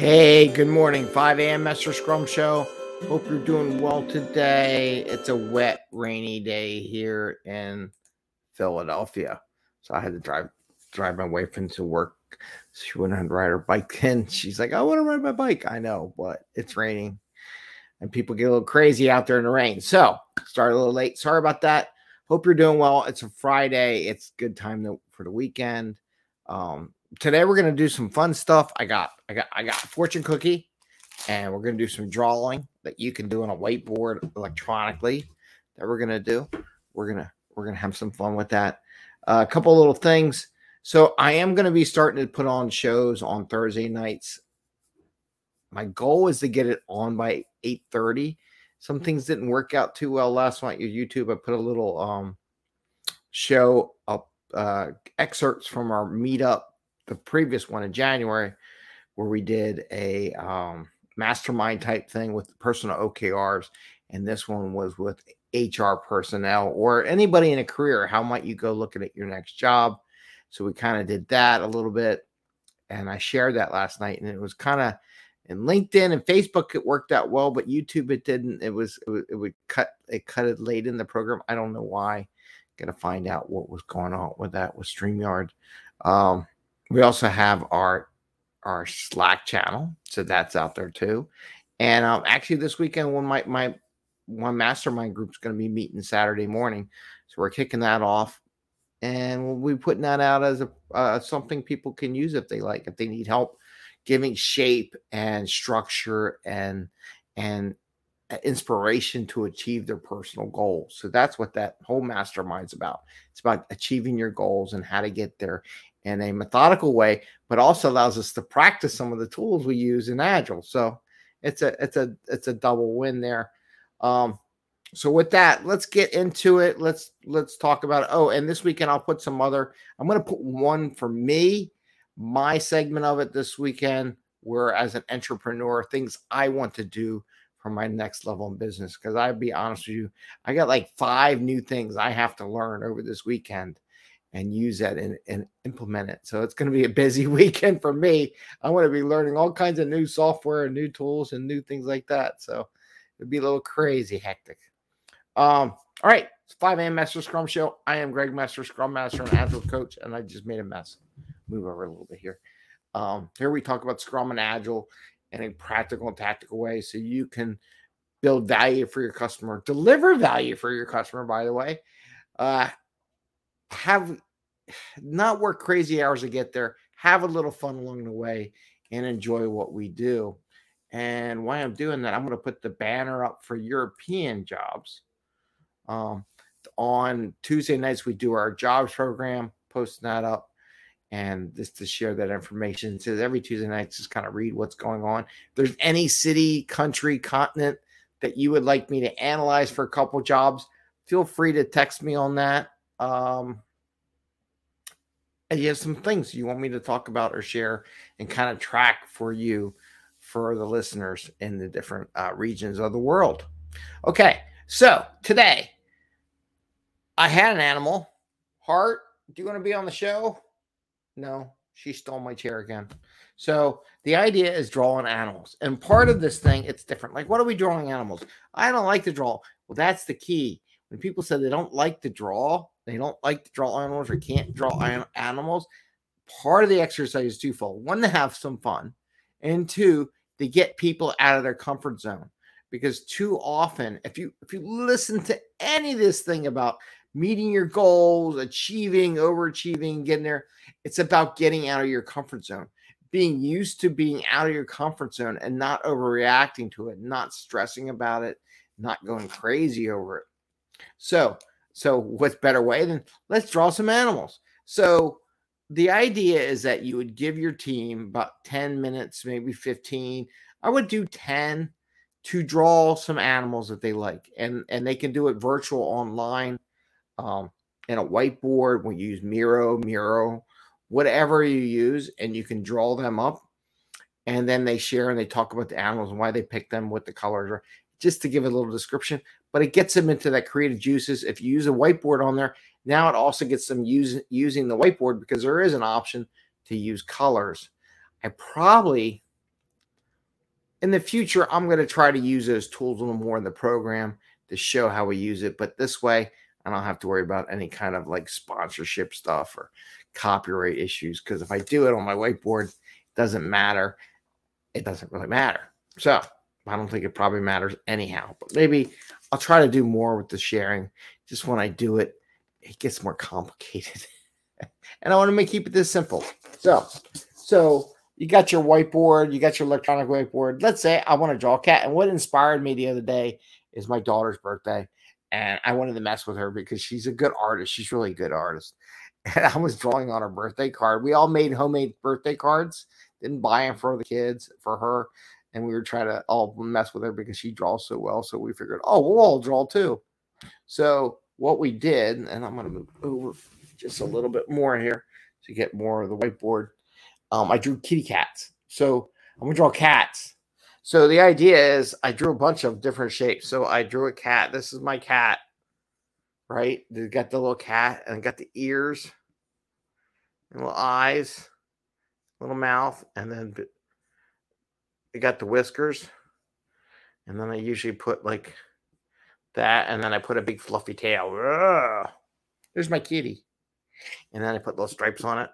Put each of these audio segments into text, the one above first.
Hey, good morning. 5 a.m. Master Scrum Show. Hope you're doing well today. It's a wet, rainy day here in Philadelphia. So I had to drive drive my wife into work. She went on ride her bike and she's like, I want to ride my bike. I know, but it's raining and people get a little crazy out there in the rain. So started a little late. Sorry about that. Hope you're doing well. It's a Friday. It's good time to, for the weekend. Um, today we're gonna do some fun stuff. I got I got I got fortune cookie, and we're gonna do some drawing that you can do on a whiteboard electronically. That we're gonna do. We're gonna we're gonna have some fun with that. Uh, a couple little things. So I am gonna be starting to put on shows on Thursday nights. My goal is to get it on by 8 30 some things didn't work out too well last night. Your YouTube, I put a little um show up uh excerpts from our meetup, the previous one in January, where we did a um mastermind type thing with personal OKRs, and this one was with HR personnel or anybody in a career. How might you go looking at your next job? So we kind of did that a little bit, and I shared that last night, and it was kind of and LinkedIn and Facebook it worked out well, but YouTube it didn't. It was it, it would cut it cut it late in the program. I don't know why. Gonna find out what was going on with that with StreamYard. Um, we also have our our Slack channel, so that's out there too. And um, actually, this weekend, when my my one mastermind group's going to be meeting Saturday morning, so we're kicking that off, and we'll be putting that out as a uh, something people can use if they like, if they need help giving shape and structure and and inspiration to achieve their personal goals. So that's what that whole mastermind's about. It's about achieving your goals and how to get there in a methodical way, but also allows us to practice some of the tools we use in Agile. So it's a it's a it's a double win there. Um, so with that, let's get into it. Let's let's talk about it. Oh, and this weekend I'll put some other. I'm going to put one for me my segment of it this weekend where as an entrepreneur, things I want to do for my next level in business. Because I'd be honest with you, I got like five new things I have to learn over this weekend and use that and, and implement it. So it's going to be a busy weekend for me. I want to be learning all kinds of new software and new tools and new things like that. So it'd be a little crazy hectic. Um, all right, it's 5 a.m. Master Scrum Show. I am Greg Master, Scrum Master and Agile Coach, and I just made a mess move over a little bit here. Um, here we talk about Scrum and Agile in a practical and tactical way so you can build value for your customer, deliver value for your customer, by the way. Uh, have not work crazy hours to get there, have a little fun along the way, and enjoy what we do. And while I'm doing that, I'm going to put the banner up for European jobs. Um, on Tuesday nights, we do our jobs program, posting that up and just to share that information. It says every Tuesday night, just kind of read what's going on. If there's any city, country, continent that you would like me to analyze for a couple jobs, feel free to text me on that. Um, and you have some things you want me to talk about or share and kind of track for you for the listeners in the different uh, regions of the world. Okay, so today I had an animal. Heart, do you want to be on the show? No, she stole my chair again. So the idea is drawing animals. And part of this thing, it's different. Like, what are we drawing animals? I don't like to draw. Well, that's the key. When people say they don't like to draw, they don't like to draw animals or can't draw animals, part of the exercise is twofold. One, to have some fun, and two, to get people out of their comfort zone. Because too often, if you if you listen to any of this thing about meeting your goals, achieving, overachieving, getting there. It's about getting out of your comfort zone, being used to being out of your comfort zone and not overreacting to it, not stressing about it, not going crazy over it. So, so what's better way than let's draw some animals? So the idea is that you would give your team about 10 minutes, maybe 15. I would do 10 to draw some animals that they like and and they can do it virtual online um, in a whiteboard. We use Miro, Miro, whatever you use, and you can draw them up. And then they share and they talk about the animals and why they picked them, what the colors are, just to give a little description. But it gets them into that creative juices. If you use a whiteboard on there, now it also gets them use, using the whiteboard because there is an option to use colors. I probably in the future, I'm going to try to use those tools a little more in the program to show how we use it. But this way, I don't have to worry about any kind of like sponsorship stuff or copyright issues. Because if I do it on my whiteboard, it doesn't matter. It doesn't really matter. So I don't think it probably matters anyhow. But maybe I'll try to do more with the sharing. Just when I do it, it gets more complicated. and I want to make keep it this simple. So, so you got your whiteboard, you got your electronic whiteboard. Let's say I want to draw a cat. And what inspired me the other day is my daughter's birthday. And I wanted to mess with her because she's a good artist. She's really good artist. And I was drawing on her birthday card. We all made homemade birthday cards, didn't buy them for the kids, for her. And we were trying to all mess with her because she draws so well. So we figured, oh, we'll all draw too. So what we did, and I'm going to move over just a little bit more here to get more of the whiteboard. Um, I drew kitty cats. So I'm going to draw cats. So the idea is I drew a bunch of different shapes. So I drew a cat. This is my cat, right? They got the little cat and got the ears, little eyes, little mouth, and then it got the whiskers. And then I usually put like that, and then I put a big fluffy tail. There's my kitty. And then I put little stripes on it.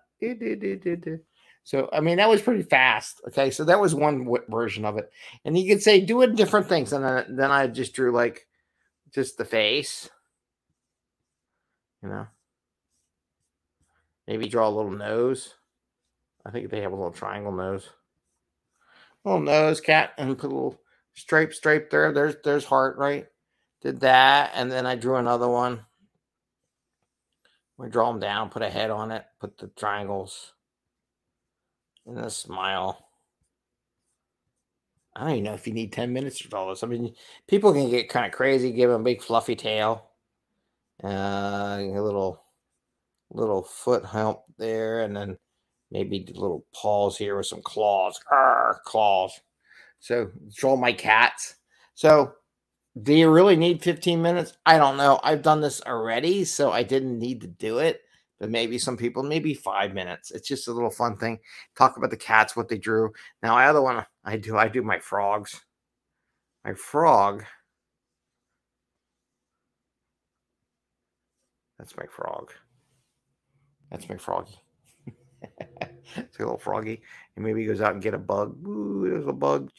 So I mean that was pretty fast. Okay, so that was one w- version of it, and you could say do it different things, and then then I just drew like just the face, you know. Maybe draw a little nose. I think they have a little triangle nose, little nose, cat, and put a little stripe, stripe there. There's there's heart, right? Did that, and then I drew another one. We draw them down, put a head on it, put the triangles and a smile. I don't even know if you need 10 minutes to draw this. I mean, people can get kind of crazy, give them a big fluffy tail, uh, a little little foot hump there, and then maybe little paws here with some claws. Arr, claws. So draw my cats. So do you really need 15 minutes? I don't know. I've done this already, so I didn't need to do it but maybe some people, maybe five minutes. It's just a little fun thing. Talk about the cats, what they drew. Now, I other one I do, I do my frogs. My frog. That's my frog. That's my froggy. it's a little froggy. And maybe he goes out and get a bug. Ooh, there's a bug.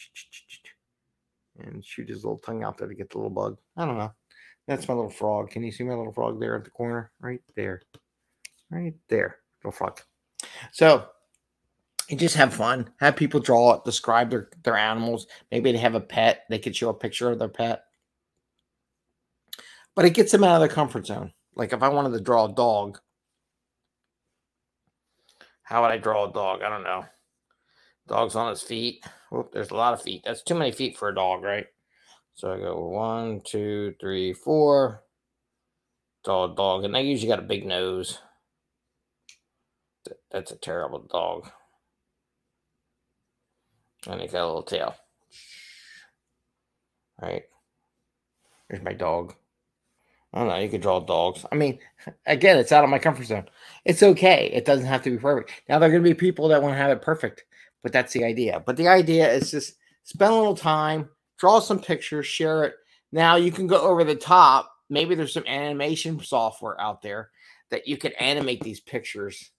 And shoot his little tongue out there to get the little bug. I don't know. That's my little frog. Can you see my little frog there at the corner? Right there right there. Little frog. So you just have fun. Have people draw it, describe their, their animals. Maybe they have a pet. They could show a picture of their pet. But it gets them out of their comfort zone. Like if I wanted to draw a dog, how would I draw a dog? I don't know. Dog's on his feet. Whoop, there's a lot of feet. That's too many feet for a dog, right? So I go one, two, three, four. Draw a dog. And they usually got a big nose. That's a terrible dog. And he's got a little tail. Right. There's my dog. I don't know. You can draw dogs. I mean, again, it's out of my comfort zone. It's okay. It doesn't have to be perfect. Now, there are going to be people that want to have it perfect, but that's the idea. But the idea is just spend a little time, draw some pictures, share it. Now, you can go over the top. Maybe there's some animation software out there that you can animate these pictures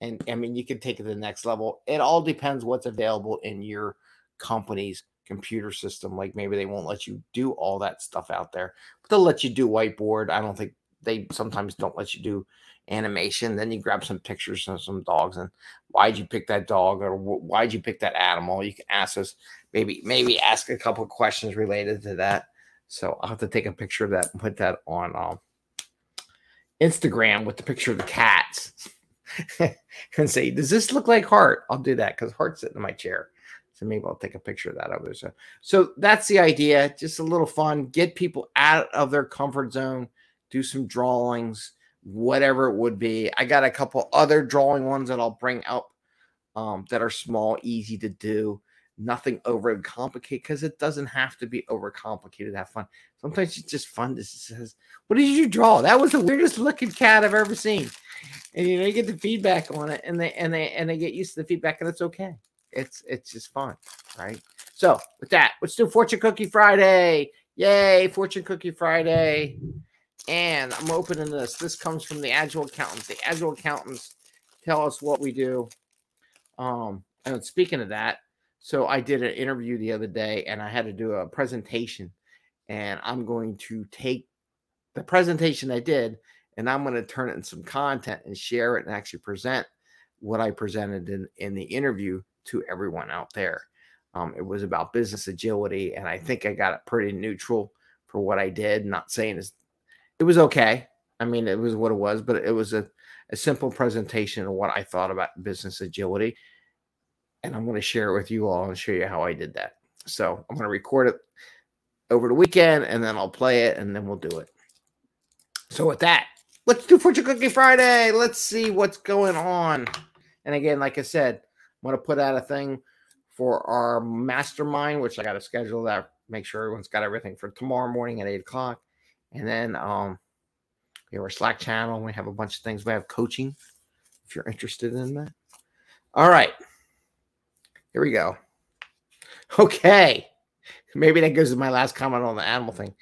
and I mean you can take it to the next level. It all depends what's available in your company's computer system. Like maybe they won't let you do all that stuff out there, but they'll let you do whiteboard. I don't think they sometimes don't let you do animation. Then you grab some pictures of some dogs and why'd you pick that dog or why'd you pick that animal? You can ask us maybe maybe ask a couple questions related to that. So I'll have to take a picture of that and put that on um, Instagram with the picture of the cats. and say, "Does this look like Heart?" I'll do that because Heart's sitting in my chair. So maybe I'll take a picture of that over. So, so that's the idea. Just a little fun. Get people out of their comfort zone. Do some drawings, whatever it would be. I got a couple other drawing ones that I'll bring up um, that are small, easy to do nothing over complicated because it doesn't have to be over complicated to have fun. Sometimes it's just fun to says, What did you draw? That was the weirdest looking cat I've ever seen. And you know, you get the feedback on it and they and they and they get used to the feedback and it's okay. It's it's just fun, right? So, with that, let's do Fortune Cookie Friday. Yay, Fortune Cookie Friday. And I'm opening this. This comes from the Agile Accountants. The Agile Accountants tell us what we do. Um, and speaking of that, so I did an interview the other day and I had to do a presentation. And I'm going to take the presentation I did and I'm going to turn it in some content and share it and actually present what I presented in, in the interview to everyone out there. Um, it was about business agility, and I think I got it pretty neutral for what I did. Not saying it was okay. I mean, it was what it was, but it was a, a simple presentation of what I thought about business agility. And I'm going to share it with you all and show you how I did that. So I'm going to record it over the weekend and then I'll play it and then we'll do it. So with that, let's do Fortune Cookie Friday. Let's see what's going on. And again, like I said, I'm going to put out a thing for our mastermind, which I got to schedule that, make sure everyone's got everything for tomorrow morning at eight o'clock. And then um, we have our Slack channel. We have a bunch of things. We have coaching if you're interested in that. All right. Here we go. Okay. Maybe that goes to my last comment on the animal thing.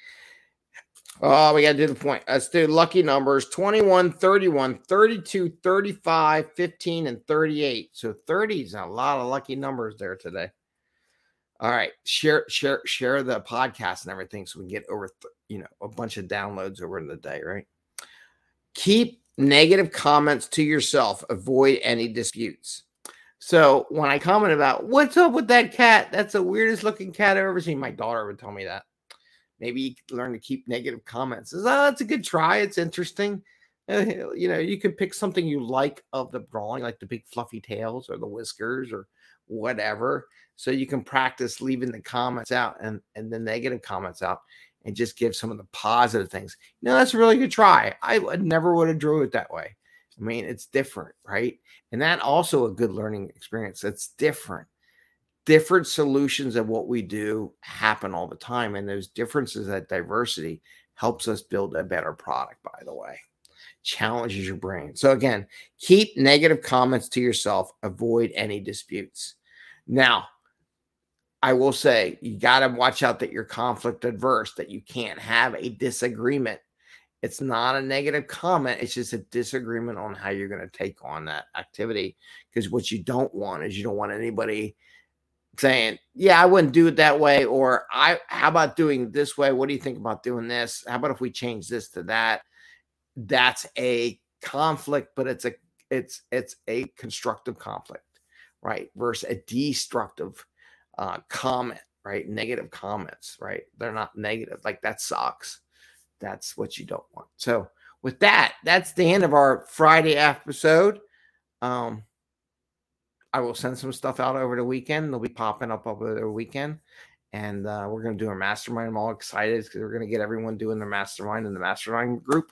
Oh, we got to do the point. Let's do lucky numbers 21, 31, 32, 35, 15, and 38. So 30 is a lot of lucky numbers there today. All right. Share, share, share the podcast and everything so we can get over, you know, a bunch of downloads over in the day, right? Keep negative comments to yourself. Avoid any disputes. So when I comment about what's up with that cat, that's the weirdest looking cat I've ever seen. My daughter would tell me that maybe you learn to keep negative comments. Says, oh, that's a good try. It's interesting. Uh, you know, you can pick something you like of the drawing, like the big fluffy tails or the whiskers or whatever. So you can practice leaving the comments out and, and the negative comments out and just give some of the positive things. You know, that's a really good try. I never would have drew it that way. I mean, it's different, right? And that also a good learning experience. That's different different solutions of what we do happen all the time. And those differences, that diversity helps us build a better product, by the way. Challenges your brain. So, again, keep negative comments to yourself, avoid any disputes. Now, I will say you got to watch out that you're conflict adverse, that you can't have a disagreement. It's not a negative comment, it's just a disagreement on how you're going to take on that activity. Because what you don't want is you don't want anybody saying, "Yeah, I wouldn't do it that way," or "I, how about doing this way? What do you think about doing this? How about if we change this to that?" That's a conflict, but it's a it's it's a constructive conflict, right? Versus a destructive uh, comment, right? Negative comments, right? They're not negative. Like that sucks. That's what you don't want. So with that, that's the end of our Friday episode. Um, I will send some stuff out over the weekend. They'll be popping up over the weekend. And uh, we're going to do our mastermind. I'm all excited because we're going to get everyone doing their mastermind in the mastermind group.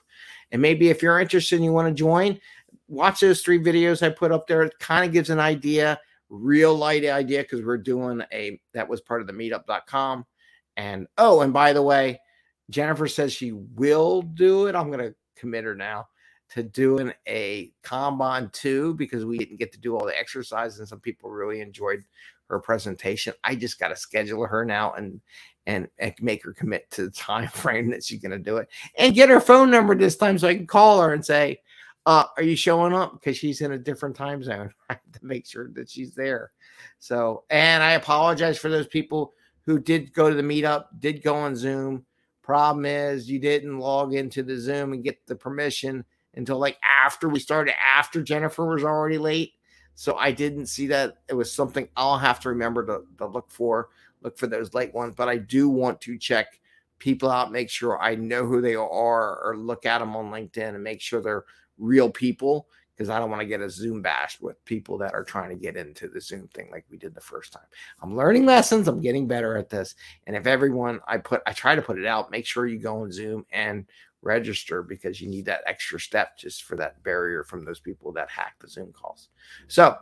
And maybe if you're interested and you want to join, watch those three videos I put up there. It kind of gives an idea, real light idea, because we're doing a that was part of the meetup.com. And oh, and by the way, Jennifer says she will do it. I'm going to commit her now to doing a Kanban too because we didn't get to do all the exercises and some people really enjoyed her presentation. I just got to schedule her now and, and make her commit to the time frame that she's going to do it and get her phone number this time so I can call her and say, uh, "Are you showing up?" Because she's in a different time zone. I have to make sure that she's there. So, and I apologize for those people who did go to the meetup, did go on Zoom. Problem is, you didn't log into the Zoom and get the permission until like after we started, after Jennifer was already late. So I didn't see that. It was something I'll have to remember to, to look for, look for those late ones. But I do want to check people out, make sure I know who they are, or look at them on LinkedIn and make sure they're real people because I don't want to get a Zoom bash with people that are trying to get into the Zoom thing like we did the first time. I'm learning lessons. I'm getting better at this. And if everyone I put, I try to put it out, make sure you go on Zoom and register because you need that extra step just for that barrier from those people that hack the Zoom calls. So,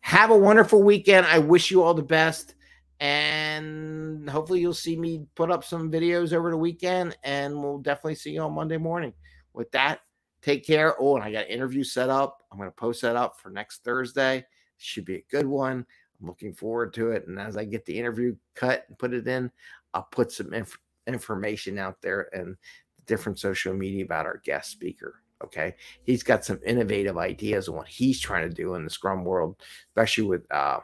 have a wonderful weekend. I wish you all the best. And hopefully, you'll see me put up some videos over the weekend, and we'll definitely see you on Monday morning. With that, take care. Oh, and I got an interview set up. I'm going to post that up for next Thursday. Should be a good one. I'm looking forward to it. And as I get the interview cut and put it in, I'll put some inf- information out there and different social media about our guest speaker. Okay. He's got some innovative ideas on what he's trying to do in the Scrum world, especially with uh,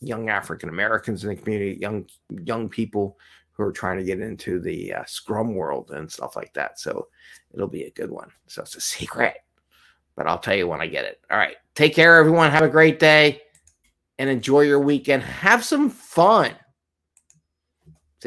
young African Americans in the community, young young people who are trying to get into the uh, Scrum world and stuff like that. So it'll be a good one. So it's a secret, but I'll tell you when I get it. All right. Take care, everyone. Have a great day and enjoy your weekend. Have some fun.